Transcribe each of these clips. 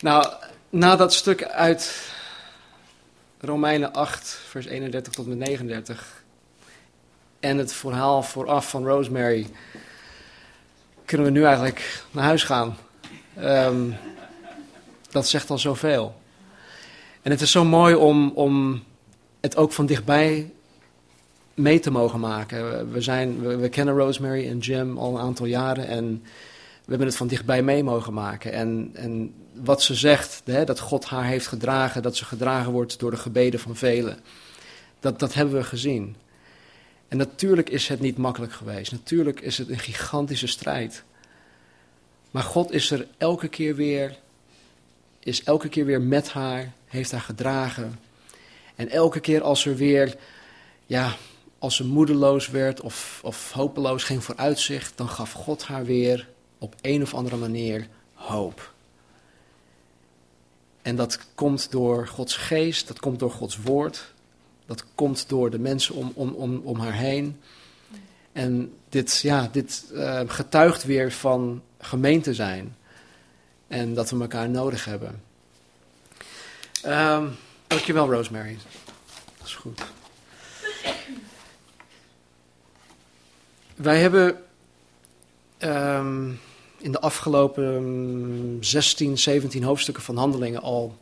Nou, na dat stuk uit Romeinen 8, vers 31 tot en met 39 en het verhaal vooraf van Rosemary, kunnen we nu eigenlijk naar huis gaan. Um, dat zegt al zoveel. En het is zo mooi om, om het ook van dichtbij mee te mogen maken. We, zijn, we, kennen Rosemary en Jim al een aantal jaren en hebben het van dichtbij mee mogen maken. En, en wat ze zegt, hè, dat God haar heeft gedragen, dat ze gedragen wordt door de gebeden van velen, dat, dat hebben we gezien. En natuurlijk is het niet makkelijk geweest. Natuurlijk is het een gigantische strijd. Maar God is er elke keer weer, is elke keer weer met haar, heeft haar gedragen. En elke keer als er weer, ja, als ze moedeloos werd of, of hopeloos, geen vooruitzicht, dan gaf God haar weer op een of andere manier hoop. En dat komt door Gods geest, dat komt door Gods woord, dat komt door de mensen om, om, om, om haar heen. En dit, ja, dit uh, getuigt weer van gemeente zijn. En dat we elkaar nodig hebben. Um, dankjewel, Rosemary. Dat is goed. Wij hebben um, in de afgelopen 16, 17 hoofdstukken van handelingen al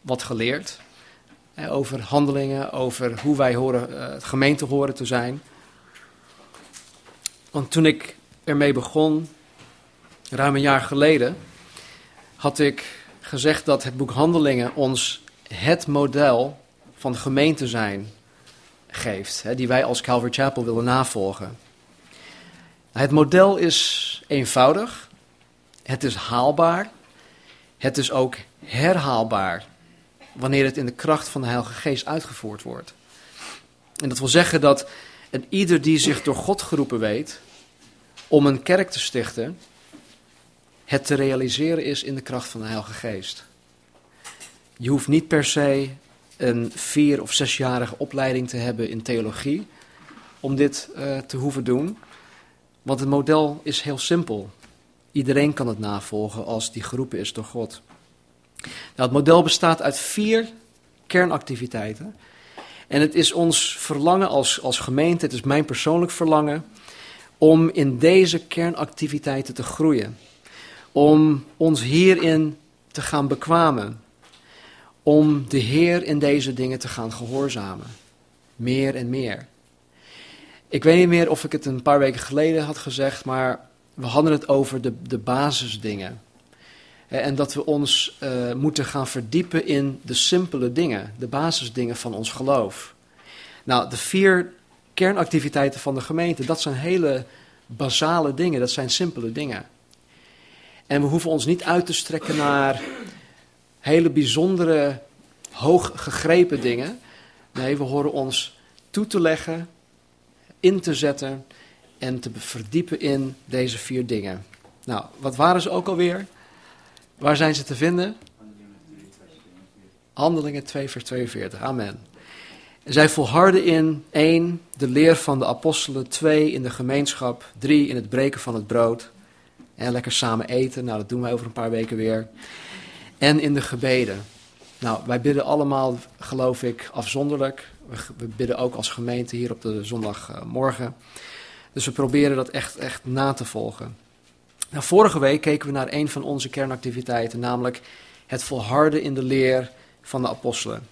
wat geleerd. over handelingen, over hoe wij horen, uh, gemeente horen te zijn. Want toen ik ermee begon, ruim een jaar geleden, had ik gezegd dat het boek Handelingen ons het model van gemeente zijn geeft, die wij als Calvary Chapel willen navolgen. Het model is eenvoudig, het is haalbaar, het is ook herhaalbaar wanneer het in de kracht van de Heilige Geest uitgevoerd wordt. En dat wil zeggen dat een ieder die zich door God geroepen weet om een kerk te stichten, het te realiseren is in de kracht van de Heilige Geest. Je hoeft niet per se een vier- of zesjarige opleiding te hebben in theologie om dit uh, te hoeven doen. Want het model is heel simpel. Iedereen kan het navolgen als die geroepen is door God. Nou, het model bestaat uit vier kernactiviteiten. En het is ons verlangen als, als gemeente, het is mijn persoonlijk verlangen, om in deze kernactiviteiten te groeien. Om ons hierin te gaan bekwamen. Om de Heer in deze dingen te gaan gehoorzamen. Meer en meer. Ik weet niet meer of ik het een paar weken geleden had gezegd, maar we hadden het over de, de basisdingen. En dat we ons uh, moeten gaan verdiepen in de simpele dingen, de basisdingen van ons geloof. Nou, de vier kernactiviteiten van de gemeente, dat zijn hele basale dingen, dat zijn simpele dingen. En we hoeven ons niet uit te strekken naar hele bijzondere, hoog gegrepen dingen. Nee, we horen ons toe te leggen, in te zetten en te verdiepen in deze vier dingen. Nou, wat waren ze ook alweer? Waar zijn ze te vinden? Handelingen 2, vers 42. Amen. Zij volharden in 1. de leer van de apostelen, 2. in de gemeenschap, 3. in het breken van het brood. En lekker samen eten, nou dat doen wij over een paar weken weer. En in de gebeden. Nou, wij bidden allemaal, geloof ik, afzonderlijk. We, bidden ook als gemeente hier op de zondagmorgen. Dus we proberen dat echt, echt na te volgen. Nou, vorige week keken we naar een van onze kernactiviteiten, namelijk het volharden in de leer van de apostelen.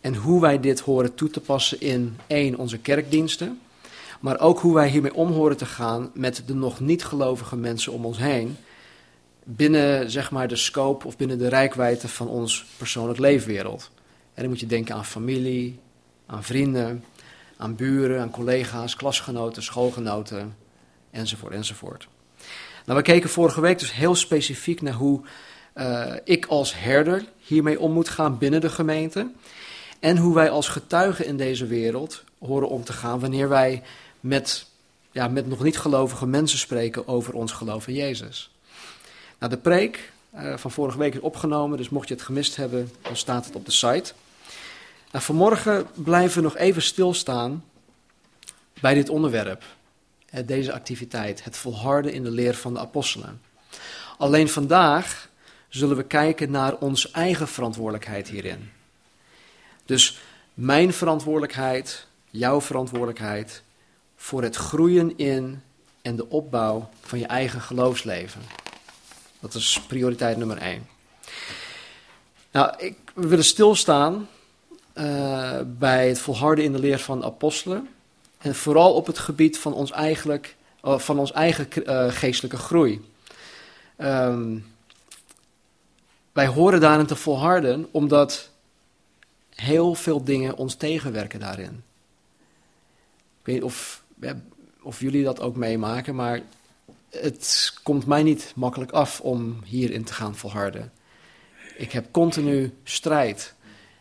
En hoe wij dit horen toe te passen in één, onze kerkdiensten, maar ook hoe wij hiermee om horen te gaan met de nog niet gelovige mensen om ons heen, binnen zeg maar de scope of binnen de rijkwijde van ons persoonlijk leefwereld. En dan moet je denken aan familie, aan vrienden, aan buren, aan collega's, klasgenoten, schoolgenoten, enzovoort, enzovoort. Nou, we keken vorige week dus heel specifiek naar hoe uh, ik als herder hiermee om moet gaan binnen de gemeente. En hoe wij als getuigen in deze wereld horen om te gaan wanneer wij met, ja, met nog niet gelovige mensen spreken over ons geloof in Jezus. Nou, de preek uh, van vorige week is opgenomen, dus mocht je het gemist hebben, dan staat het op de site. Nou, vanmorgen blijven we nog even stilstaan bij dit onderwerp, deze activiteit, het volharden in de leer van de apostelen. Alleen vandaag zullen we kijken naar onze eigen verantwoordelijkheid hierin. Dus mijn verantwoordelijkheid, jouw verantwoordelijkheid voor het groeien in en de opbouw van je eigen geloofsleven. Dat is prioriteit nummer één. Nou, ik, we willen stilstaan uh, bij het volharden in de leer van apostelen. En vooral op het gebied van ons, eigenlijk, uh, van ons eigen uh, geestelijke groei. Um, wij horen daarin te volharden omdat heel veel dingen ons tegenwerken daarin. Ik weet niet of jullie dat ook meemaken, maar het komt mij niet makkelijk af om hierin te gaan volharden. Ik heb continu strijd.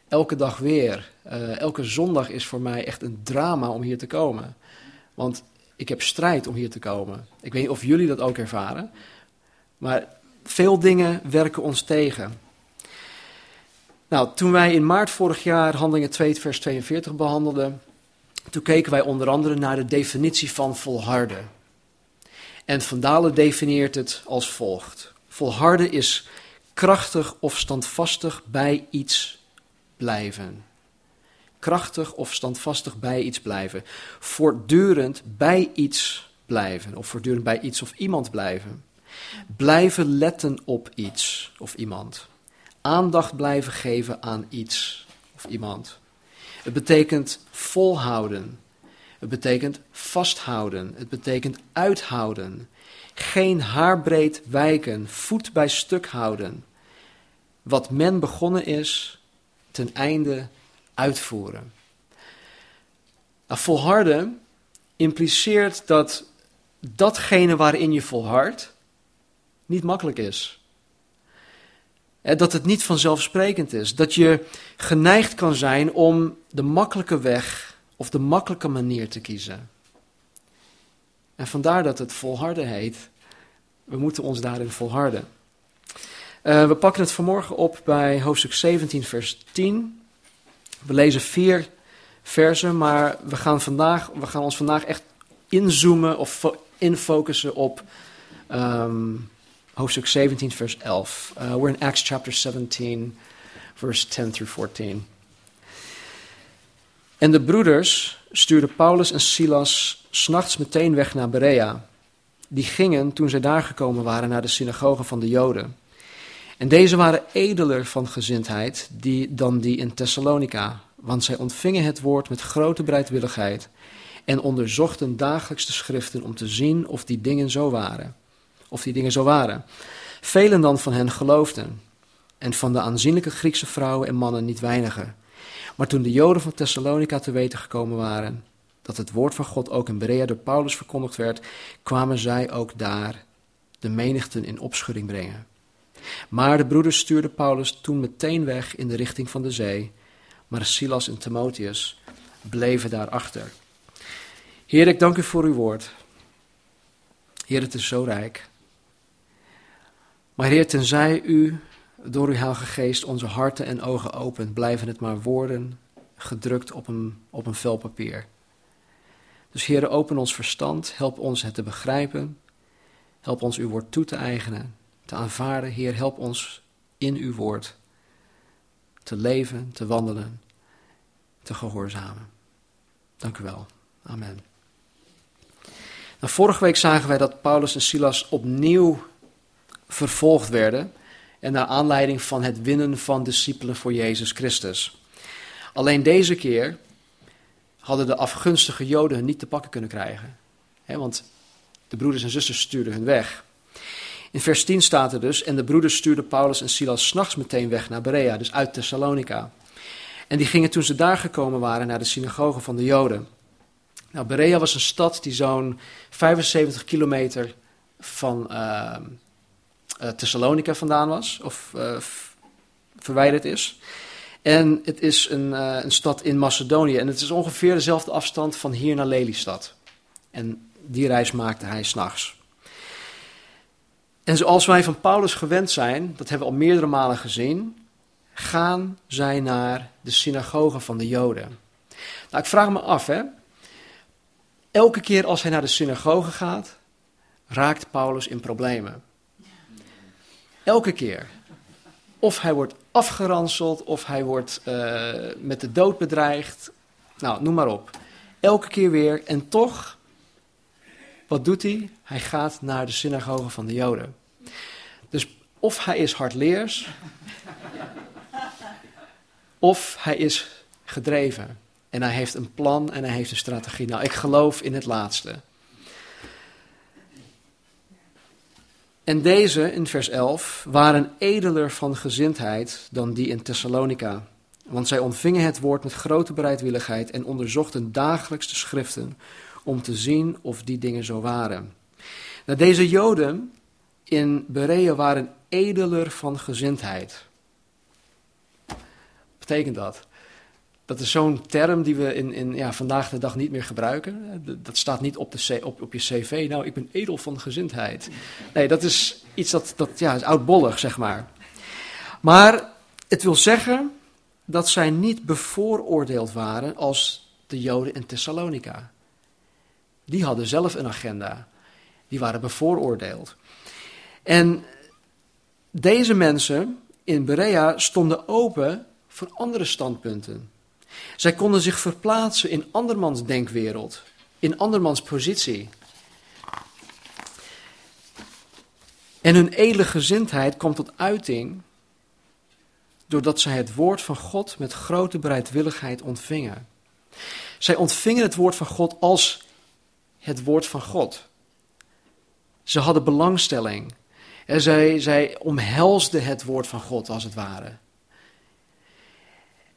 Elke dag weer. Uh, elke zondag is voor mij echt een drama om hier te komen. Want ik heb strijd om hier te komen. Ik weet niet of jullie dat ook ervaren. Maar veel dingen werken ons tegen. Nou, toen wij in maart vorig jaar Handelingen 2, vers 42 behandelden, toen keken wij onder andere naar de definitie van volharden. En Van Dalen definieert het als volgt. Volharden is krachtig of standvastig bij iets blijven. Krachtig of standvastig bij iets blijven. Voortdurend bij iets blijven. Of voortdurend bij iets of iemand blijven. Blijven letten op iets of iemand. Aandacht blijven geven aan iets of iemand. Het betekent volhouden. Het betekent vasthouden. Het betekent uithouden. Geen haarbreed wijken, voet bij stuk houden. Wat men begonnen is, ten einde uitvoeren. Nou, volharden impliceert dat datgene waarin je volhardt niet makkelijk is. Dat het niet vanzelfsprekend is. Dat je geneigd kan zijn om de makkelijke weg of de makkelijke manier te kiezen. En vandaar dat het volharden heet. We moeten ons daarin volharden. Uh, we pakken het vanmorgen op bij hoofdstuk 17, vers 10. We lezen vier versen, maar we gaan, vandaag, we gaan ons vandaag echt inzoomen of infocussen op um, hoofdstuk 17, vers 11. Uh, we're in Acts chapter 17, verse 10 through 14. En de broeders stuurden Paulus en Silas s'nachts meteen weg naar Berea. Die gingen, toen zij daar gekomen waren, naar de synagoge van de Joden. En deze waren edeler van gezindheid die, dan die in Thessalonica, want zij ontvingen het woord met grote bereidwilligheid en onderzochten dagelijks de schriften om te zien of die dingen zo waren. Of die dingen zo waren. Velen dan van hen geloofden, en van de aanzienlijke Griekse vrouwen en mannen niet weinigen. Maar toen de Joden van Thessalonica te weten gekomen waren dat het woord van God ook in Berea door Paulus verkondigd werd, kwamen zij ook daar de menigten in opschudding brengen. Maar de broeders stuurden Paulus toen meteen weg in de richting van de zee, maar Silas en Timotheus bleven daarachter. Heer, ik dank u voor uw woord. Heer, het is zo rijk. Maar Heer, tenzij u door uw Heilige Geest onze harten en ogen opent, blijven het maar woorden gedrukt op een, op een vel papier. Dus Heer, open ons verstand, help ons het te begrijpen, help ons uw woord toe te eigenen te aanvaarden. Heer, help ons in uw woord te leven, te wandelen, te gehoorzamen. Dank u wel. Amen. Nou, vorige week zagen wij dat Paulus en Silas opnieuw vervolgd werden. En naar aanleiding van het winnen van discipelen voor Jezus Christus. Alleen deze keer hadden de afgunstige Joden hen niet te pakken kunnen krijgen. want de broeders en zusters stuurden hun weg. In vers 10 staat er dus, en de broeders stuurden Paulus en Silas s'nachts meteen weg naar Berea, dus uit Thessalonica. En die gingen toen ze daar gekomen waren naar de synagoge van de Joden. Nou, Berea was een stad die zo'n 75 kilometer van uh, Thessalonica vandaan was, of uh, verwijderd is. En het is een, een stad in Macedonië en het is ongeveer dezelfde afstand van hier naar Lelystad. En die reis maakte hij s'nachts. En zoals wij van Paulus gewend zijn, dat hebben we al meerdere malen gezien, gaan zij naar de synagoge van de Joden. Nou, ik vraag me af, hè. Elke keer als hij naar de synagoge gaat, raakt Paulus in problemen. Elke keer. Of hij wordt afgeranseld, of hij wordt uh, met de dood bedreigd. Nou, noem maar op. Elke keer weer. En toch, wat doet hij? Hij gaat naar de synagoge van de Joden. Dus of hij is hardleers, of hij is gedreven. En hij heeft een plan en hij heeft een strategie. Nou, ik geloof in het laatste. En deze, in vers 11, waren edeler van gezindheid dan die in Thessalonica. Want zij ontvingen het woord met grote bereidwilligheid en onderzochten dagelijks de schriften om te zien of die dingen zo waren. Nou, deze Joden in Berea waren edeler van gezindheid. Wat betekent dat? Dat is zo'n term die we in, in, ja, vandaag de dag niet meer gebruiken. Dat staat niet op, de, op, op je cv. Nou, ik ben edel van gezindheid. Nee, dat is iets dat, dat ja, is oudbollig, zeg maar. Maar het wil zeggen dat zij niet bevooroordeeld waren als de Joden in Thessalonica. Die hadden zelf een agenda. Die waren bevooroordeeld. En deze mensen in Berea stonden open voor andere standpunten. Zij konden zich verplaatsen in andermans denkwereld, in andermans positie. En hun edele gezindheid komt tot uiting doordat zij het woord van God met grote bereidwilligheid ontvingen. Zij ontvingen het woord van God als het woord van God. Ze hadden belangstelling. En zij, zij omhelsden het woord van God als het ware.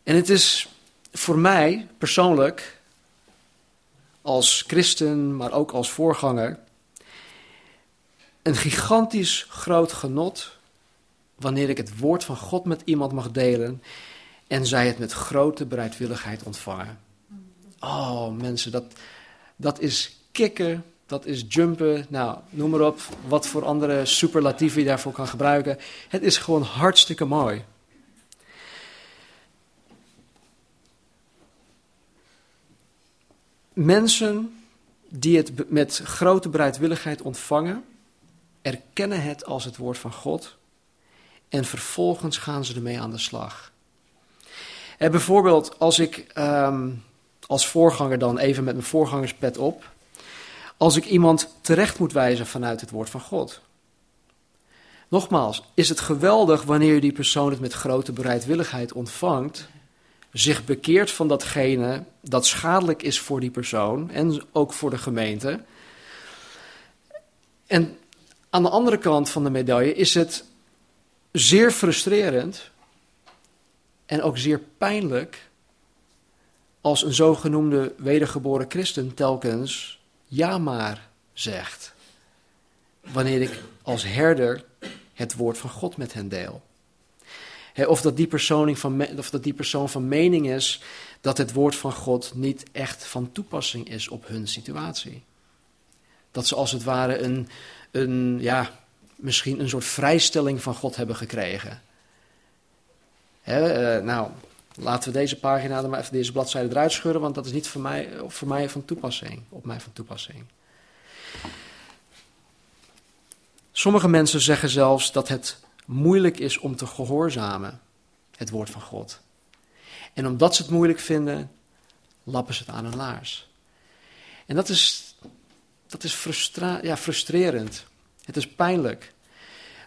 En het is voor mij persoonlijk, als christen, maar ook als voorganger, een gigantisch groot genot wanneer ik het woord van God met iemand mag delen en zij het met grote bereidwilligheid ontvangen. Oh mensen, dat, dat is kicken, dat is jumpen, nou noem maar op, wat voor andere superlatieven je daarvoor kan gebruiken. Het is gewoon hartstikke mooi. Mensen die het met grote bereidwilligheid ontvangen, erkennen het als het woord van God en vervolgens gaan ze ermee aan de slag. En bijvoorbeeld als ik ehm, als voorganger dan even met mijn voorgangerspet op, als ik iemand terecht moet wijzen vanuit het woord van God. Nogmaals, is het geweldig wanneer die persoon het met grote bereidwilligheid ontvangt zich bekeert van datgene dat schadelijk is voor die persoon en ook voor de gemeente. En aan de andere kant van de medaille is het zeer frustrerend en ook zeer pijnlijk als een zogenoemde wedergeboren christen telkens ja maar zegt. Wanneer ik als herder het woord van God met hen deel of, dat die persoon van, of dat die persoon van mening is dat het woord van God niet echt van toepassing is op hun situatie. Dat ze als het ware een, een ja, misschien een soort vrijstelling van God hebben gekregen. He, uh, nou, laten we deze pagina, maar even deze bladzijde eruit scheuren, want dat is niet voor mij, voor mij van toepassing, op mij van toepassing. Sommige mensen zeggen zelfs dat het moeilijk is om te gehoorzamen, het woord van God. En omdat ze het moeilijk vinden, lappen ze het aan hun laars. En dat is, dat is frustra ja, frustrerend. Het is pijnlijk.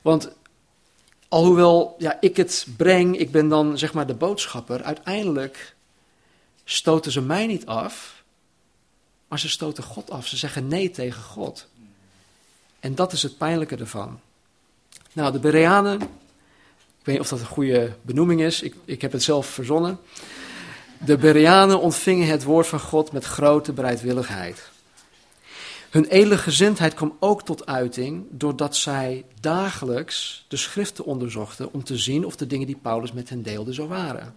Want alhoewel ja, ik het breng, ik ben dan zeg maar de boodschapper, uiteindelijk stoten ze mij niet af, maar ze stoten God af. Ze zeggen nee tegen God. En dat is het pijnlijke ervan. Nou, de Bereanen, ik weet niet of dat een goede benoeming is, ik, ik heb het zelf verzonnen. De Bereanen ontvingen het woord van God met grote bereidwilligheid. Hun edele gezindheid kwam ook tot uiting doordat zij dagelijks de schriften onderzochten om te zien of de dingen die Paulus met hen deelde zo waren.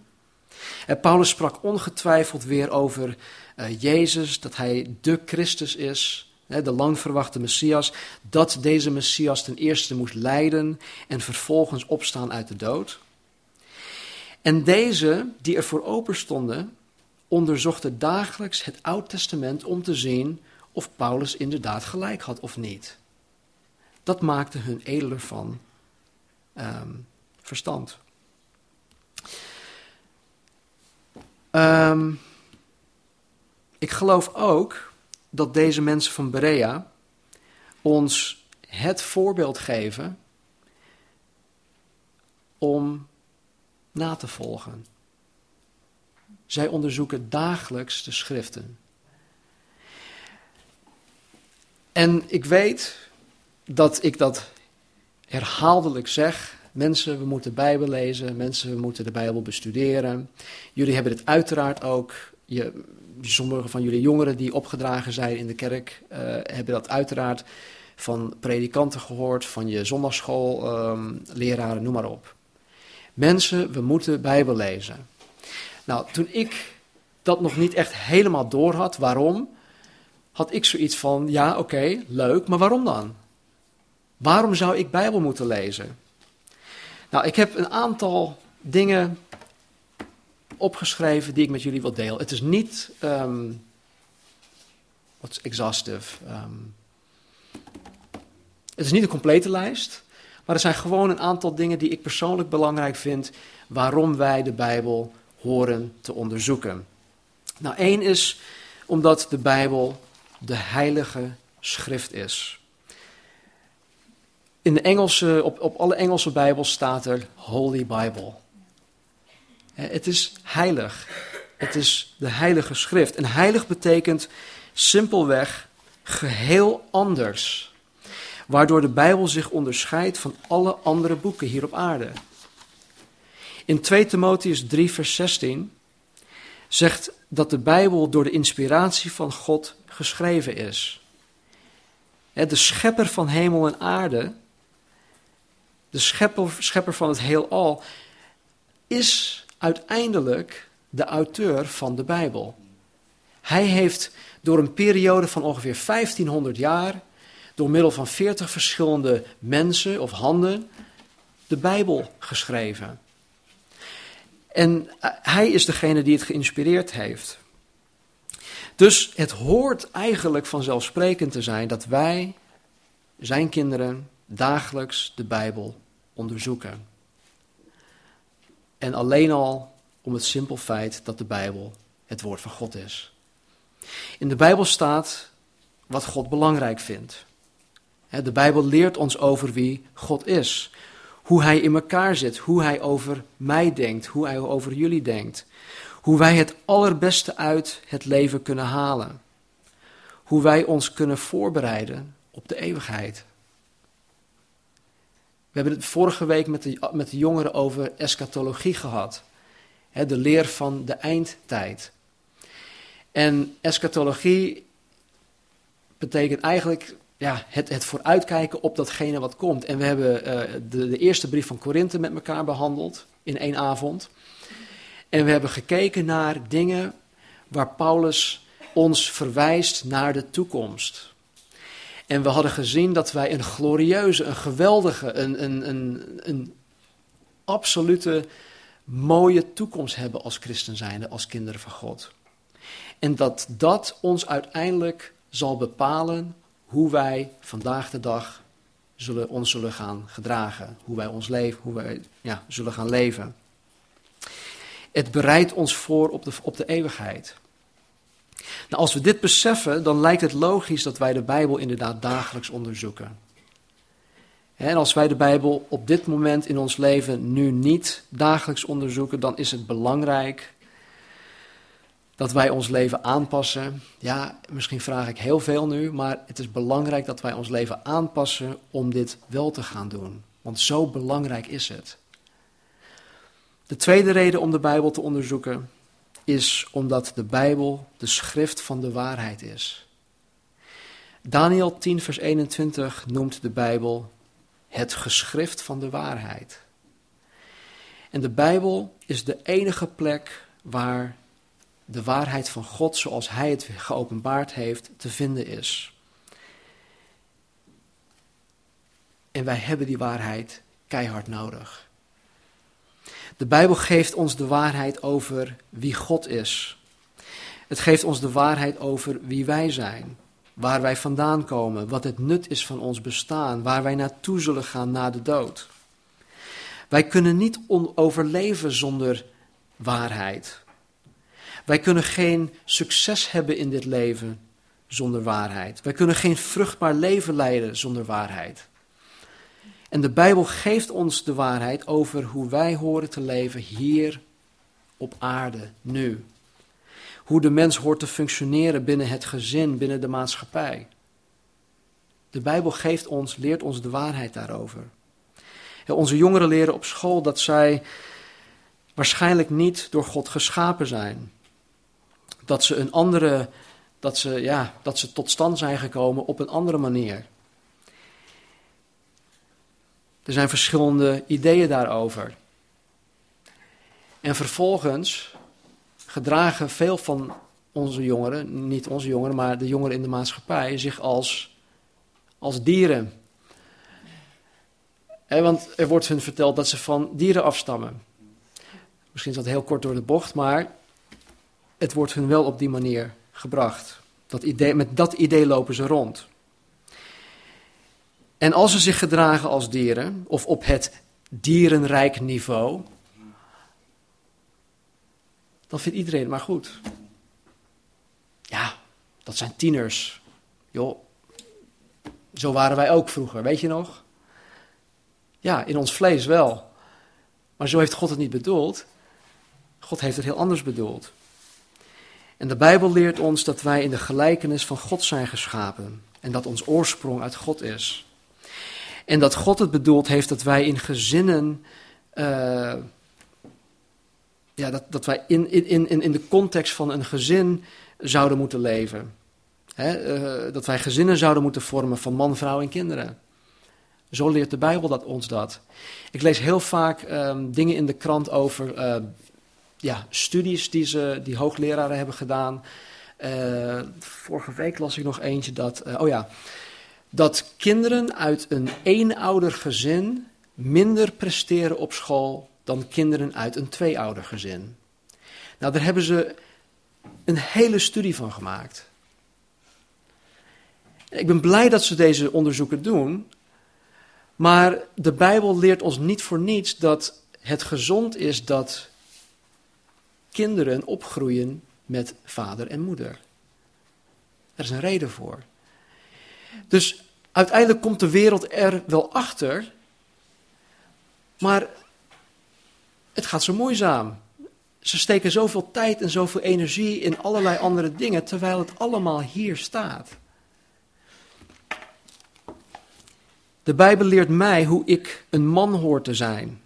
En Paulus sprak ongetwijfeld weer over uh, Jezus, dat hij de Christus is, de lang verwachte Messias, dat deze Messias ten eerste moest lijden en vervolgens opstaan uit de dood. En deze, die ervoor open stonden, onderzochten dagelijks het Oud Testament om te zien of Paulus inderdaad gelijk had of niet. Dat maakte hun edeler van ehm, verstand. Ehm, ik geloof ook dat deze mensen van Berea ons het voorbeeld geven om na te volgen. Zij onderzoeken dagelijks de schriften. En ik weet dat ik dat herhaaldelijk zeg. Mensen, we moeten Bijbel lezen. Mensen, we moeten de Bijbel bestuderen. Jullie hebben het uiteraard ook. Je, sommige van jullie jongeren die opgedragen zijn in de kerk, uh, hebben dat uiteraard van predikanten gehoord, van je zondagschool, um, leraren, noem maar op. Mensen, we moeten Bijbel lezen. Nou, toen ik dat nog niet echt helemaal door had, waarom, had ik zoiets van, ja oké, leuk, maar waarom dan? Waarom zou ik Bijbel moeten lezen? Nou, ik heb een aantal dingen opgeschreven die ik met jullie wil delen. Het is niet um, what's exhaustive. Um, het is niet een complete lijst, maar er zijn gewoon een aantal dingen die ik persoonlijk belangrijk vind waarom wij de Bijbel horen te onderzoeken. Nou, één is omdat de Bijbel de heilige schrift is. In de Engelse, op, op alle Engelse Bijbels staat er Holy Bible. Het is heilig. Het is de heilige schrift. En heilig betekent simpelweg geheel anders. Waardoor de Bijbel zich onderscheidt van alle andere boeken hier op aarde. In 2 Timotheus 3, vers 16 zegt dat de Bijbel door de inspiratie van God geschreven is. De schepper van hemel en aarde, de schepper, schepper van het heelal, is uiteindelijk de auteur van de Bijbel. Hij heeft door een periode van ongeveer 1500 jaar, door middel van 40 verschillende mensen of handen, de Bijbel geschreven. En eh, hij is degene die het geïnspireerd heeft. Dus het hoort eigenlijk vanzelfsprekend te zijn dat wij, zijn kinderen, dagelijks de Bijbel onderzoeken. En alleen al om het simpel feit dat de Bijbel het woord van God is. In de Bijbel staat wat God belangrijk vindt. De Bijbel leert ons over wie God is. Hoe hij in elkaar zit, hoe hij over mij denkt, hoe hij over jullie denkt. Hoe wij het allerbeste uit het leven kunnen halen. Hoe wij ons kunnen voorbereiden op de eeuwigheid. We hebben het vorige week met de, met de jongeren over eschatologie gehad. de leer van de eindtijd. En eschatologie betekent eigenlijk ja, het, het vooruitkijken op datgene wat komt. En we hebben uh, de, de, eerste brief van Korinthe met elkaar behandeld in één avond. En we hebben gekeken naar dingen waar Paulus ons verwijst naar de toekomst. En we hadden gezien dat wij een glorieuze, een geweldige, een, een, een, een absolute mooie toekomst hebben als christen zijnde, als kinderen van God. En dat dat ons uiteindelijk zal bepalen hoe wij vandaag de dag zullen, ons zullen gaan gedragen. Hoe wij ons leven, hoe wij ja, zullen gaan leven. Het bereidt ons voor op de, op de eeuwigheid. Nou, als we dit beseffen, dan lijkt het logisch dat wij de Bijbel inderdaad dagelijks onderzoeken. En als wij de Bijbel op dit moment in ons leven nu niet dagelijks onderzoeken, dan is het belangrijk dat wij ons leven aanpassen. Ja, misschien vraag ik heel veel nu, maar het is belangrijk dat wij ons leven aanpassen om dit wel te gaan doen. Want zo belangrijk is het. De tweede reden om de Bijbel te onderzoeken is omdat de Bijbel de schrift van de waarheid is. Daniel 10, vers 21 noemt de Bijbel het geschrift van de waarheid. En de Bijbel is de enige plek waar de waarheid van God, zoals Hij het geopenbaard heeft, te vinden is. En wij hebben die waarheid keihard nodig. De Bijbel geeft ons de waarheid over wie God is. Het geeft ons de waarheid over wie wij zijn, waar wij vandaan komen, wat het nut is van ons bestaan, waar wij naartoe zullen gaan na de dood. Wij kunnen niet overleven zonder waarheid. Wij kunnen geen succes hebben in dit leven zonder waarheid. Wij kunnen geen vruchtbaar leven leiden zonder waarheid. En de Bijbel geeft ons de waarheid over hoe wij horen te leven hier op aarde, nu. Hoe de mens hoort te functioneren binnen het gezin, binnen de maatschappij. De Bijbel geeft ons, leert ons de waarheid daarover. onze jongeren leren op school dat zij waarschijnlijk niet door God geschapen zijn. Dat ze een andere, dat ze, ja, dat ze tot stand zijn gekomen op een andere manier. Er zijn verschillende ideeën daarover. En vervolgens gedragen veel van onze jongeren, niet onze jongeren, maar de jongeren in de maatschappij, zich als, als dieren. want er wordt hun verteld dat ze van dieren afstammen. Misschien is dat heel kort door de bocht, maar het wordt hun wel op die manier gebracht. Dat idee, met dat idee lopen ze rond. En als ze zich gedragen als dieren, of op het dierenrijk niveau, dan vindt iedereen het maar goed. Ja, dat zijn tieners. Joh, zo waren wij ook vroeger, weet je nog? Ja, in ons vlees wel. Maar zo heeft God het niet bedoeld. God heeft het heel anders bedoeld. En de Bijbel leert ons dat wij in de gelijkenis van God zijn geschapen. En dat ons oorsprong uit God is. En dat God het bedoeld heeft dat wij in gezinnen. Uh, ja, dat, dat wij in, in, in, in de context van een gezin zouden moeten leven. uh, dat wij gezinnen zouden moeten vormen van man, vrouw en kinderen. Zo leert de Bijbel dat, ons dat. Ik lees heel vaak um, dingen in de krant over uh, ja, studies die, ze, die hoogleraren hebben gedaan. Uh, vorige week las ik nog eentje dat, uh, oh ja, dat kinderen uit een eenoudergezin minder presteren op school dan kinderen uit een tweeoudergezin. Nou, daar hebben ze een hele studie van gemaakt. Ik ben blij dat ze deze onderzoeken doen, maar de Bijbel leert ons niet voor niets dat het gezond is dat kinderen opgroeien met vader en moeder. Er is een reden voor. Dus uiteindelijk komt de wereld er wel achter, maar het gaat zo moeizaam. Ze steken zoveel tijd en zoveel energie in allerlei andere dingen, terwijl het allemaal hier staat. De Bijbel leert mij hoe ik een man hoor te zijn.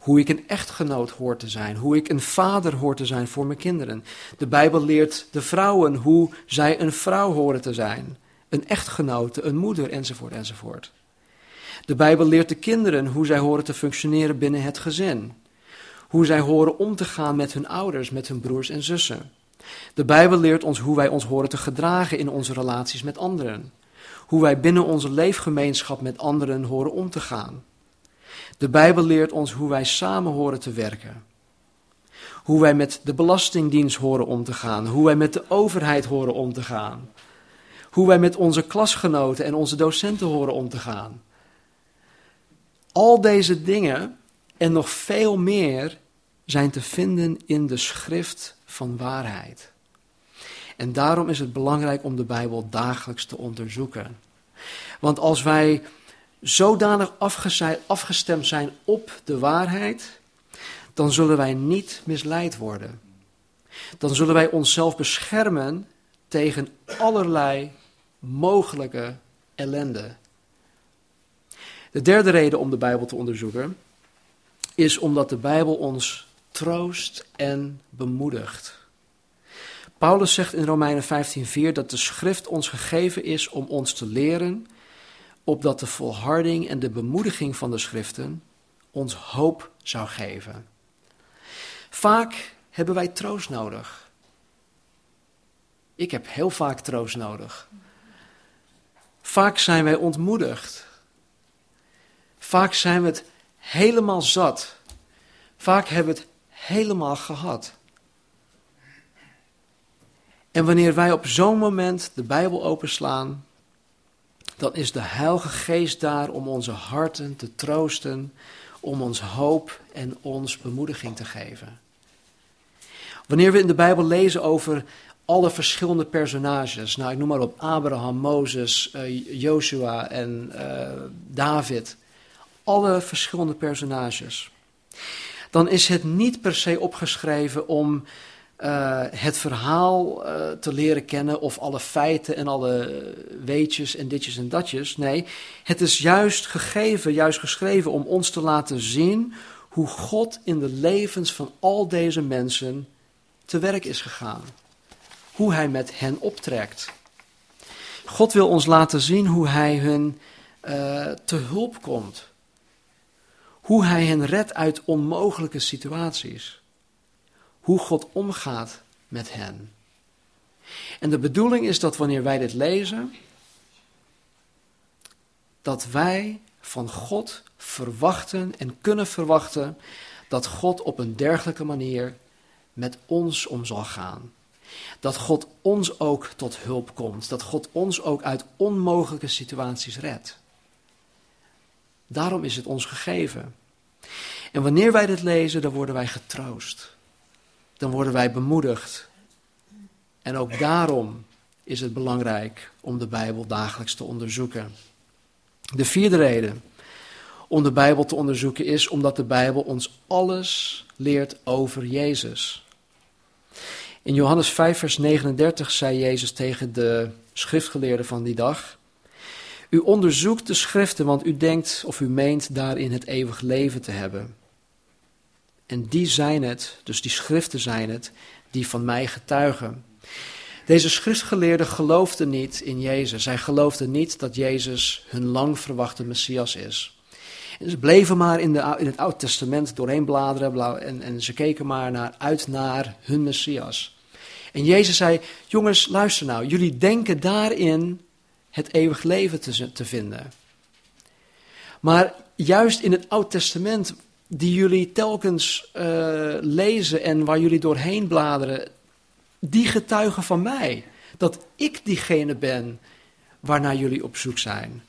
Hoe ik een echtgenoot hoor te zijn. Hoe ik een vader hoor te zijn voor mijn kinderen. De Bijbel leert de vrouwen hoe zij een vrouw horen te zijn. Een echtgenote, een moeder, enzovoort, enzovoort. De Bijbel leert de kinderen hoe zij horen te functioneren binnen het gezin. Hoe zij horen om te gaan met hun ouders, met hun broers en zussen. De Bijbel leert ons hoe wij ons horen te gedragen in onze relaties met anderen. Hoe wij binnen onze leefgemeenschap met anderen horen om te gaan. De Bijbel leert ons hoe wij samen horen te werken. Hoe wij met de Belastingdienst horen om te gaan. Hoe wij met de overheid horen om te gaan. Hoe wij met onze klasgenoten en onze docenten horen om te gaan. Al deze dingen en nog veel meer zijn te vinden in de schrift van waarheid. En daarom is het belangrijk om de Bijbel dagelijks te onderzoeken. Want als wij zodanig afgestemd zijn op de waarheid, dan zullen wij niet misleid worden. Dan zullen wij onszelf beschermen tegen allerlei mogelijke ellende. De derde reden om de Bijbel te onderzoeken is omdat de Bijbel ons troost en bemoedigt. Paulus zegt in Romeinen 15:4 dat de schrift ons gegeven is om ons te leren opdat de volharding en de bemoediging van de schriften ons hoop zou geven. Vaak hebben wij troost nodig. Ik heb heel vaak troost nodig. Vaak zijn wij ontmoedigd. Vaak zijn we het helemaal zat. Vaak hebben we het helemaal gehad. En wanneer wij op zo'n moment de Bijbel openslaan, dan is de Heilige Geest daar om onze harten te troosten, om ons hoop en ons bemoediging te geven. Wanneer we in de Bijbel lezen over alle verschillende personages, nou ik noem maar op Abraham, Mozes, uh, Joshua en uh, David, alle verschillende personages, dan is het niet per se opgeschreven om uh, het verhaal uh, te leren kennen of alle feiten en alle weetjes en ditjes en datjes. Nee, het is juist gegeven, juist geschreven om ons te laten zien hoe God in de levens van al deze mensen te werk is gegaan. Hoe hij met hen optrekt. God wil ons laten zien hoe hij hun uh, te hulp komt. Hoe hij hen redt uit onmogelijke situaties hoe God omgaat met hen. En de bedoeling is dat wanneer wij dit lezen, dat wij van God verwachten en kunnen verwachten dat God op een dergelijke manier met ons om zal gaan. Dat God ons ook tot hulp komt. Dat God ons ook uit onmogelijke situaties redt. Daarom is het ons gegeven. En wanneer wij dit lezen, dan worden wij getroost dan worden wij bemoedigd. En ook daarom is het belangrijk om de Bijbel dagelijks te onderzoeken. De vierde reden om de Bijbel te onderzoeken is omdat de Bijbel ons alles leert over Jezus. In Johannes 5, vers 39 zei Jezus tegen de schriftgeleerden van die dag: U onderzoekt de schriften, want u denkt of u meent daarin het eeuwig leven te hebben. En die zijn het, dus die schriften zijn het, die van mij getuigen. Deze schriftgeleerden geloofden niet in Jezus. Zij geloofden niet dat Jezus hun lang verwachte Messias is. En ze bleven maar in, de, in het Oude Testament doorheen bladeren en, en ze keken maar naar, uit naar hun Messias. En Jezus zei, jongens, luister nou, jullie denken daarin het eeuwig leven te, te vinden. Maar juist in het Oude Testament die jullie telkens uh, lezen en waar jullie doorheen bladeren, die getuigen van mij. Dat ik diegene ben waarnaar jullie op zoek zijn.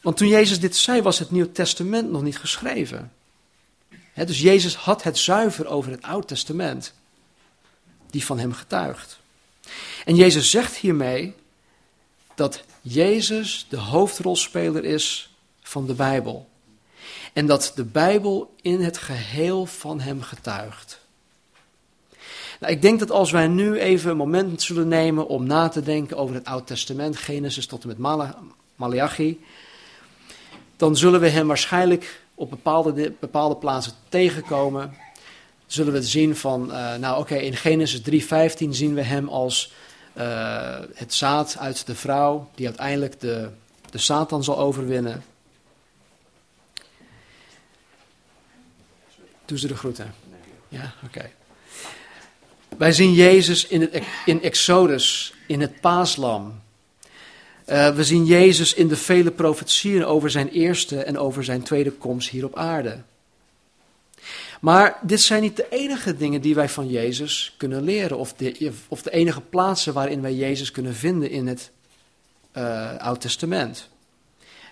Want toen Jezus dit zei, was het Nieuw Testament nog niet geschreven. Dus Jezus had het zuiver over het Oud Testament, die van hem getuigt. En Jezus zegt hiermee dat Jezus de hoofdrolspeler is van de Bijbel. En dat de Bijbel in het geheel van hem getuigt. Nou, ik denk dat als wij nu even een moment zullen nemen om na te denken over het Oude Testament, Genesis tot en met Malachi, dan zullen we hem waarschijnlijk op bepaalde, bepaalde plaatsen tegenkomen. Zullen we zien van, uh, nou oké, in Genesis 3:15 zien we hem als uh, het zaad uit de vrouw, die uiteindelijk de, de Satan zal overwinnen. Doe ze de groeten. Ja, oké. Wij zien Jezus in, het, in Exodus, in het paaslam. Uh, we zien Jezus in de vele profetieën over zijn eerste en over zijn tweede komst hier op aarde. Maar dit zijn niet de enige dingen die wij van Jezus kunnen leren, of de, of de enige plaatsen waarin wij Jezus kunnen vinden in het uh, Oud Testament.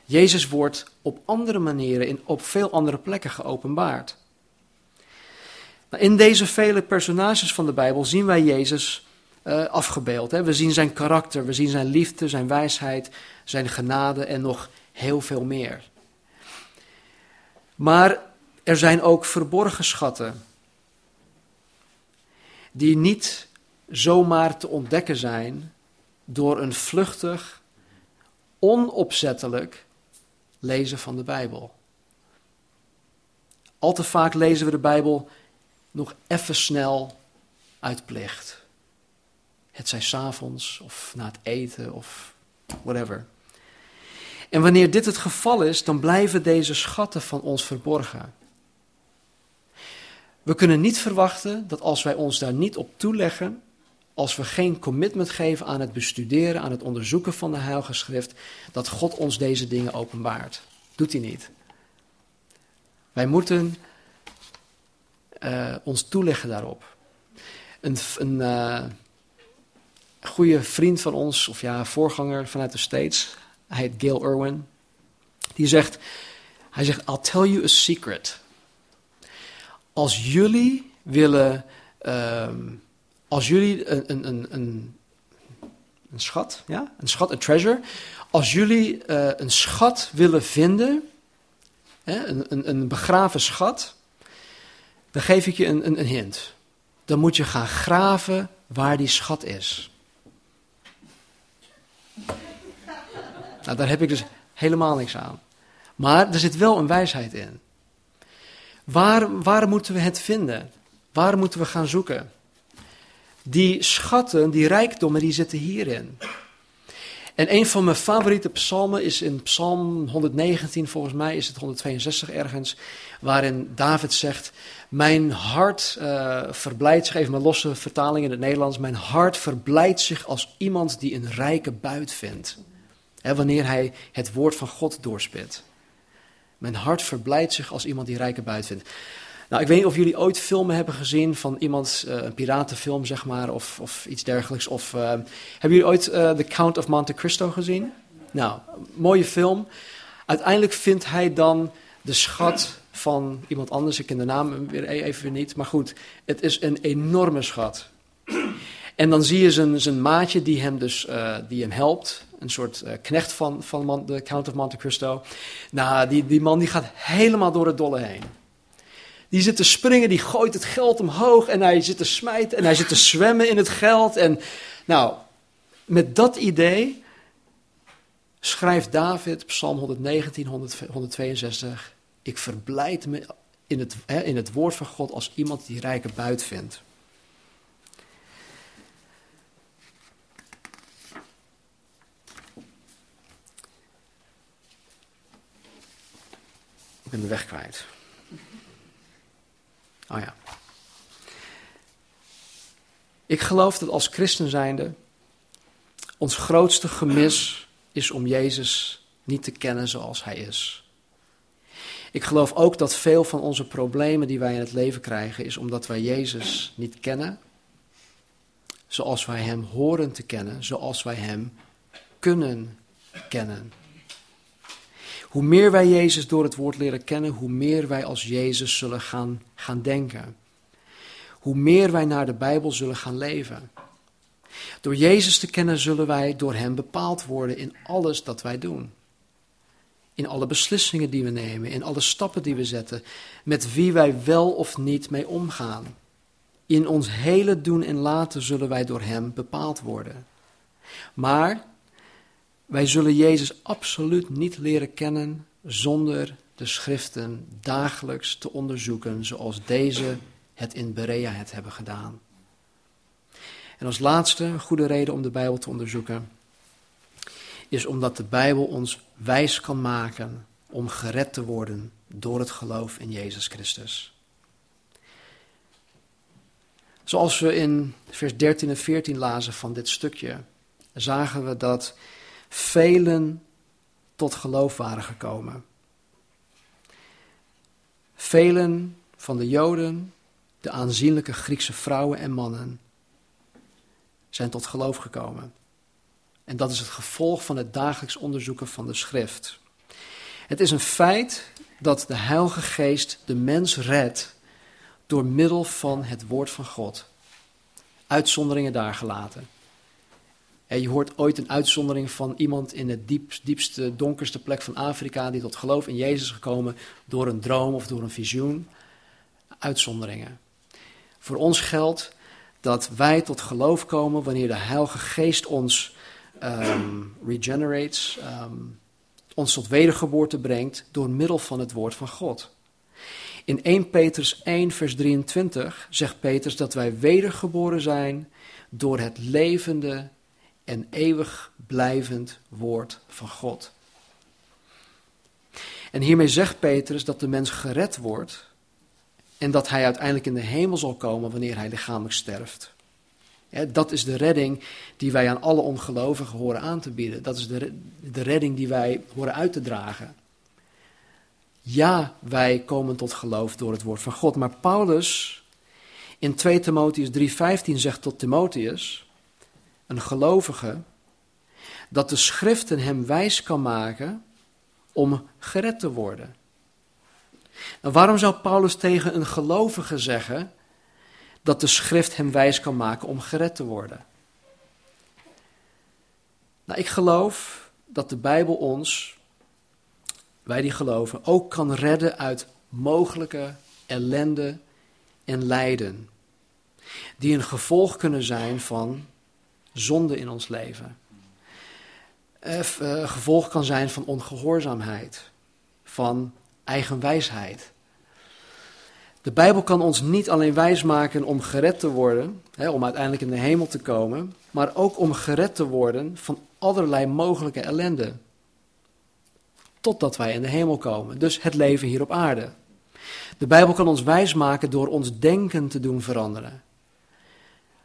Jezus wordt op andere manieren, in, op veel andere plekken geopenbaard. Nou, in deze vele personages van de Bijbel zien wij Jezus uh, afgebeeld. We zien zijn karakter, we zien zijn liefde, zijn wijsheid, zijn genade en nog heel veel meer. Maar er zijn ook verborgen schatten die niet zomaar te ontdekken zijn door een vluchtig, onopzettelijk lezen van de Bijbel. Al te vaak lezen we de Bijbel nog even snel uitplicht. Het zij s'avonds of na het eten of whatever. En wanneer dit het geval is, dan blijven deze schatten van ons verborgen. We kunnen niet verwachten dat als wij ons daar niet op toeleggen, als we geen commitment geven aan het bestuderen, aan het onderzoeken van de Heilige Schrift, dat God ons deze dingen openbaart. Doet hij niet. Wij moeten uh, ons toeleggen daarop. Een, een uh, goede vriend van ons, of ja, voorganger vanuit de States, hij heet Gail Irwin, die zegt, hij zegt, I'll tell you a secret. Als jullie willen, ehm, als jullie een, een, een, een, een schat, ja, een schat, een treasure, als jullie eh, een schat willen vinden, hè, een, een, een begraven schat, dan geef ik je een, een, een hint. Dan moet je gaan graven waar die schat is. Nou, daar heb ik dus helemaal niks aan. Maar er zit wel een wijsheid in. Waar, waar moeten we het vinden? Waar moeten we gaan zoeken? Die schatten, die rijkdommen, die zitten hierin. En een van mijn favoriete psalmen is in Psalm 119, volgens mij is het 162 ergens, waarin David zegt: Mijn hart uh, verblijdt zich, even mijn losse vertaling in het Nederlands, mijn hart verblijdt zich als iemand die een rijke buit vindt. Wanneer hij het woord van God doorspit. Mijn hart verblijdt zich als iemand die rijke buit vindt. Nou, ik weet niet of jullie ooit filmen hebben gezien van iemand, uh, een piratenfilm zeg maar, of, of iets dergelijks. Of uh, hebben jullie ooit uh, The Count of Monte Cristo gezien? Nou, mooie film. Uiteindelijk vindt hij dan de schat van iemand anders. Ik ken de naam weer e-, even niet. Maar goed, het is een enorme schat. En dan zie je zijn, zijn maatje die hem dus die hem helpt. Een soort knecht van, van de Count of Monte Cristo. Nou, die, die man die gaat helemaal door het dolle heen. Die zit te springen, die gooit het geld omhoog en hij zit te smijten en hij zit te zwemmen in het geld. En nou, met dat idee schrijft David, Psalm 119, 162, ik verblijd me in het, hè, in het woord van God als iemand die rijke buit vindt. Ik ben de weg kwijt. Oh ja. Ik geloof dat als christen zijnde ons grootste gemis is om Jezus niet te kennen zoals Hij is. Ik geloof ook dat veel van onze problemen die wij in het leven krijgen, is omdat wij Jezus niet kennen zoals wij Hem horen te kennen, zoals wij Hem kunnen kennen. Hoe meer wij Jezus door het woord leren kennen, hoe meer wij als Jezus zullen gaan, gaan denken. Hoe meer wij naar de Bijbel zullen gaan leven. Door Jezus te kennen zullen wij door Hem bepaald worden in alles dat wij doen. In alle beslissingen die we nemen, in alle stappen die we zetten, met wie wij wel of niet mee omgaan. In ons hele doen en laten zullen wij door Hem bepaald worden. Maar wij zullen Jezus absoluut niet leren kennen zonder de schriften dagelijks te onderzoeken, zoals deze het in Berea het hebben gedaan. En als laatste, goede reden om de Bijbel te onderzoeken, is omdat de Bijbel ons wijs kan maken om gered te worden door het geloof in Jezus Christus. Zoals we in vers 13 en 14 lazen van dit stukje, zagen we dat velen tot geloof waren gekomen. Velen van de Joden, de aanzienlijke Griekse vrouwen en mannen, zijn tot geloof gekomen. En dat is het gevolg van het dagelijks onderzoeken van de schrift. Het is een feit dat de Heilige Geest de mens redt door middel van het woord van God. Uitzonderingen daar gelaten. Je hoort ooit een uitzondering van iemand in het diepste, donkerste plek van Afrika die tot geloof in Jezus is gekomen door een droom of door een visioen. Uitzonderingen. Voor ons geldt dat wij tot geloof komen wanneer de Heilige Geest ons um, regenerates, um, ons tot wedergeboorte brengt door middel van het woord van God. In 1 Petrus 1, vers 23 zegt Petrus dat wij wedergeboren zijn door het levende en eeuwig blijvend woord van God. En hiermee zegt Petrus dat de mens gered wordt en dat hij uiteindelijk in de hemel zal komen wanneer hij lichamelijk sterft. dat is de redding die wij aan alle ongelovigen horen aan te bieden. Dat is de, de redding die wij horen uit te dragen. Ja, wij komen tot geloof door het woord van God. Maar Paulus in 2 Timotheus 3:15 zegt tot Timotheus: een gelovige, dat de schriften hem wijs kan maken om gered te worden. Nou, waarom zou Paulus tegen een gelovige zeggen dat de schrift hem wijs kan maken om gered te worden. Nou, ik geloof dat de Bijbel ons, wij die geloven, ook kan redden uit mogelijke ellende en lijden. Die een gevolg kunnen zijn van zonde in ons leven. Uh, gevolg kan zijn van ongehoorzaamheid, van eigenwijsheid. De Bijbel kan ons niet alleen wijsmaken om gered te worden, hè, om uiteindelijk in de hemel te komen, maar ook om gered te worden van allerlei mogelijke ellende. Totdat wij in de hemel komen. Dus het leven hier op aarde. De Bijbel kan ons wijsmaken door ons denken te doen veranderen.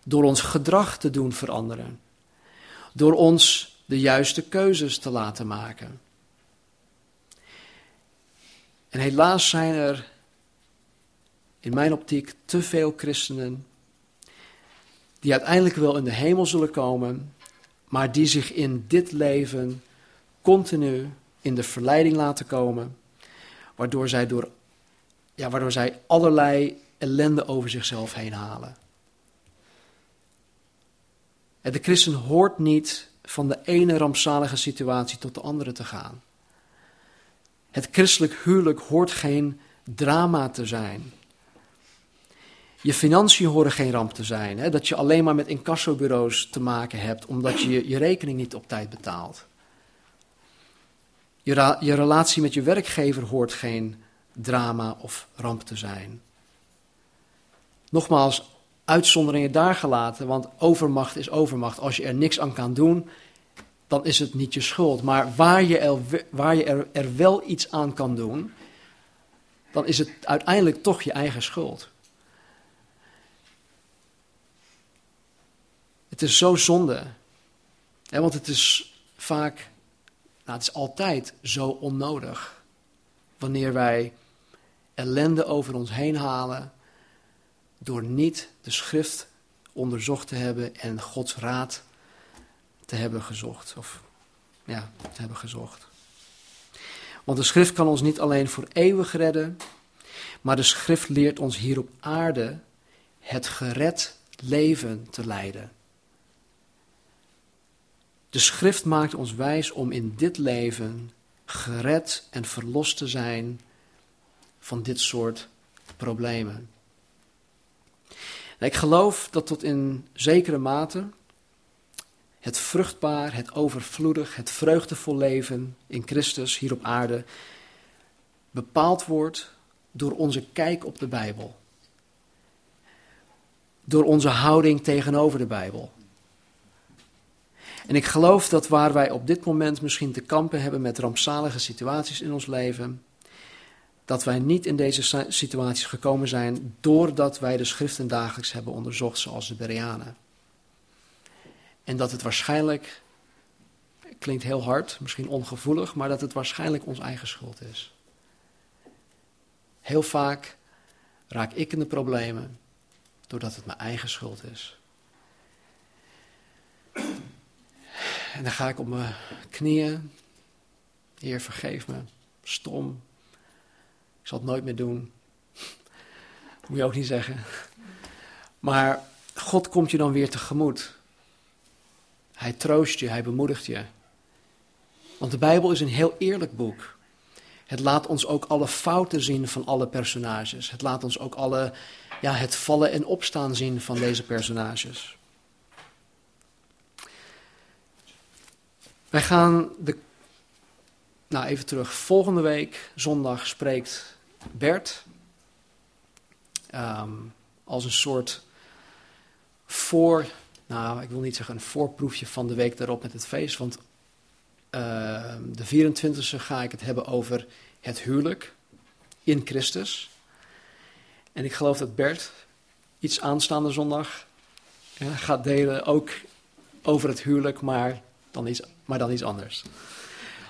Door ons gedrag te doen veranderen. Door ons de juiste keuzes te laten maken. En helaas zijn er in mijn optiek te veel christenen die uiteindelijk wel in de hemel zullen komen, maar die zich in dit leven continu in de verleiding laten komen, waardoor zij, door, ja, waardoor zij allerlei ellende over zichzelf heen halen. De christen hoort niet van de ene rampzalige situatie tot de andere te gaan. Het christelijk huwelijk hoort geen drama te zijn. Je financiën horen geen ramp te zijn. Hè? Dat je alleen maar met incassobureaus te maken hebt omdat je je rekening niet op tijd betaalt. Je, je relatie met je werkgever hoort geen drama of ramp te zijn. Nogmaals, uitzonderingen daar gelaten, want overmacht is overmacht. Als je er niks aan kan doen, dan is het niet je schuld. Maar waar je er, waar je er, wel iets aan kan doen, dan is het uiteindelijk toch je eigen schuld. Het is zo zonde. Hè, want het is vaak, nou, het is altijd zo onnodig. Wanneer wij ellende over ons heen halen door niet de schrift onderzocht te hebben en Gods raad te hebben gezocht. Of ja, te hebben gezocht. Want de schrift kan ons niet alleen voor eeuwig redden, maar de schrift leert ons hier op aarde het gered leven te leiden. De schrift maakt ons wijs om in dit leven gered en verlost te zijn van dit soort problemen. Ik geloof dat tot in zekere mate het vruchtbaar, het overvloedig, het vreugdevol leven in Christus hier op aarde bepaald wordt door onze kijk op de Bijbel. Door onze houding tegenover de Bijbel. En ik geloof dat waar wij op dit moment misschien te kampen hebben met rampzalige situaties in ons leven, dat wij niet in deze situaties gekomen zijn doordat wij de schriften dagelijks hebben onderzocht, zoals de Bereanen. En dat het waarschijnlijk, klinkt heel hard, misschien ongevoelig, maar dat het waarschijnlijk ons eigen schuld is. Heel vaak raak ik in de problemen doordat het mijn eigen schuld is. En dan ga ik op mijn knieën. Heer, vergeef me. Stom. Ik zal het nooit meer doen. Moet je ook niet zeggen. Maar God komt je dan weer tegemoet. Hij troost je, hij bemoedigt je. Want de Bijbel is een heel eerlijk boek. Het laat ons ook alle fouten zien van alle personages. Het laat ons ook alle, ja, het vallen en opstaan zien van deze personages. Wij gaan de. Nou, even terug. Volgende week, zondag, spreekt Bert. Ehm, als een soort voor. Nou, ik wil niet zeggen een voorproefje van de week daarop met het feest. Want uh, de 24e ga ik het hebben over het huwelijk in Christus. En ik geloof dat Bert iets aanstaande zondag ja, gaat delen, ook over het huwelijk, maar dan iets maar dan iets anders.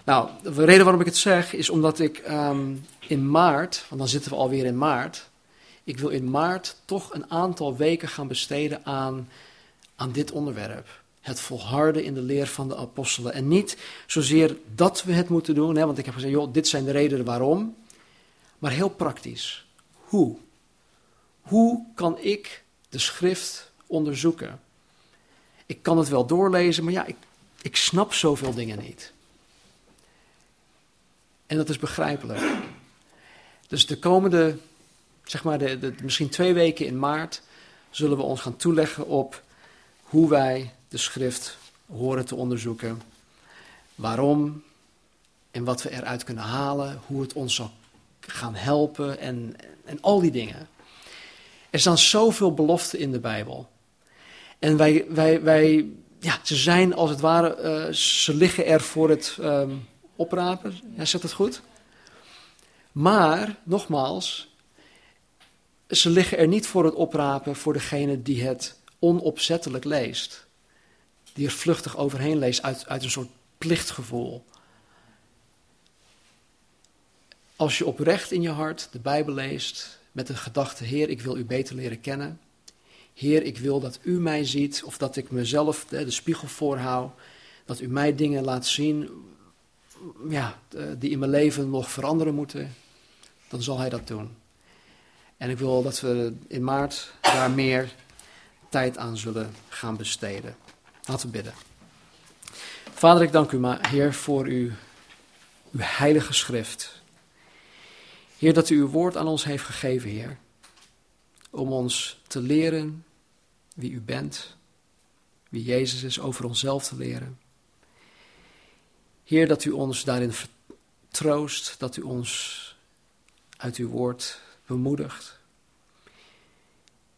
Nou, de reden waarom ik het zeg is omdat ik ehm, in maart, want dan zitten we alweer in maart, ik wil in maart toch een aantal weken gaan besteden aan, aan dit onderwerp. Het volharden in de leer van de apostelen. En niet zozeer dat we het moeten doen, hè, want ik heb gezegd, joh, dit zijn de redenen waarom, maar heel praktisch. Hoe? Hoe kan ik de schrift onderzoeken. Ik kan het wel doorlezen, maar ja, ik, ik snap zoveel dingen niet. En dat is begrijpelijk. Dus de komende, zeg maar, de, misschien twee weken in maart, zullen we ons gaan toeleggen op hoe wij de schrift horen te onderzoeken. Waarom en wat we eruit kunnen halen, hoe het ons zal gaan helpen en, en al die dingen. Er staan zoveel beloften in de Bijbel. En wij, wij, wij ja, ze zijn als het ware, uh, ze liggen er voor het um, oprapen. Ja, zegt het goed? Maar, nogmaals, ze liggen er niet voor het oprapen voor degene die het onopzettelijk leest. Die er vluchtig overheen leest uit, uit een soort plichtgevoel. Als je oprecht in je hart de Bijbel leest met de gedachte, Heer, ik wil u beter leren kennen. Heer, ik wil dat u mij ziet of dat ik mezelf de spiegel voorhoud. Dat u mij dingen laat zien ja, die in mijn leven nog veranderen moeten. Dan zal hij dat doen. En ik wil dat we in maart daar meer tijd aan zullen gaan besteden. Laten we bidden. Vader, ik dank u, maar, Heer, voor uw, uw heilige schrift. Heer, dat u uw woord aan ons heeft gegeven, Heer. Om ons te leren wie u bent, wie Jezus is, over onszelf te leren. Heer, dat u ons daarin troost, dat u ons uit uw woord bemoedigt.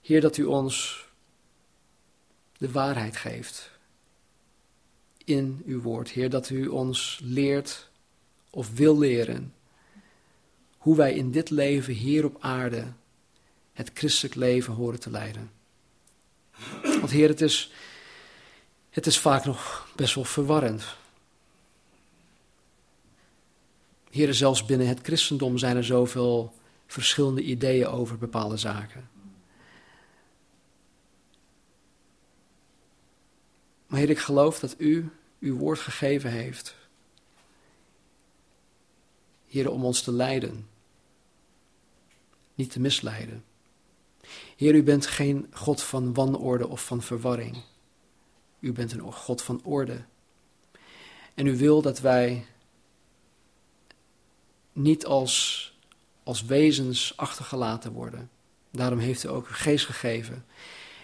Heer, dat u ons de waarheid geeft in uw woord. Heer, dat u ons leert of wil leren hoe wij in dit leven hier op aarde het christelijk leven horen te leiden. Want Heer, het is, het is vaak nog best wel verwarrend. Heer, zelfs binnen het christendom zijn er zoveel verschillende ideeën over bepaalde zaken. Maar Heer, ik geloof dat U uw woord gegeven heeft. Heer, om ons te leiden, niet te misleiden. Heer, u bent geen God van wanorde of van verwarring. U bent een God van orde. En u wil dat wij niet als, als wezens achtergelaten worden. Daarom heeft u ook uw geest gegeven.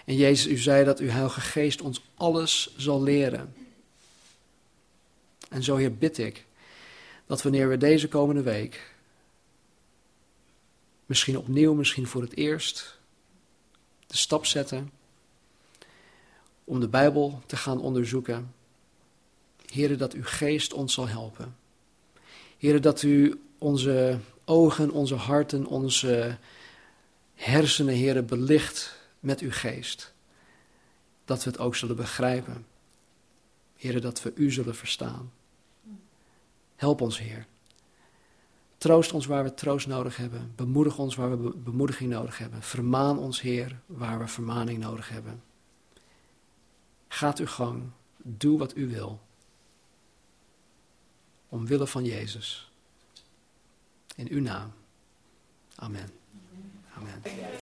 En Jezus, u zei dat uw heilige geest ons alles zal leren. En zo, Heer, bid ik dat wanneer we deze komende week, misschien opnieuw, misschien voor het eerst, de stap zetten om de Bijbel te gaan onderzoeken. Heer, dat uw geest ons zal helpen. Heer, dat u onze ogen, onze harten, onze hersenen, Heer, belicht met uw geest. Dat we het ook zullen begrijpen. Heer, dat we u zullen verstaan. Help ons, Heer. Troost ons waar we troost nodig hebben. Bemoedig ons waar we bemoediging nodig hebben. Vermaan ons, Heer, waar we vermaning nodig hebben. Gaat uw gang. Doe wat u wil. Omwille van Jezus. In uw naam. Amen. Amen.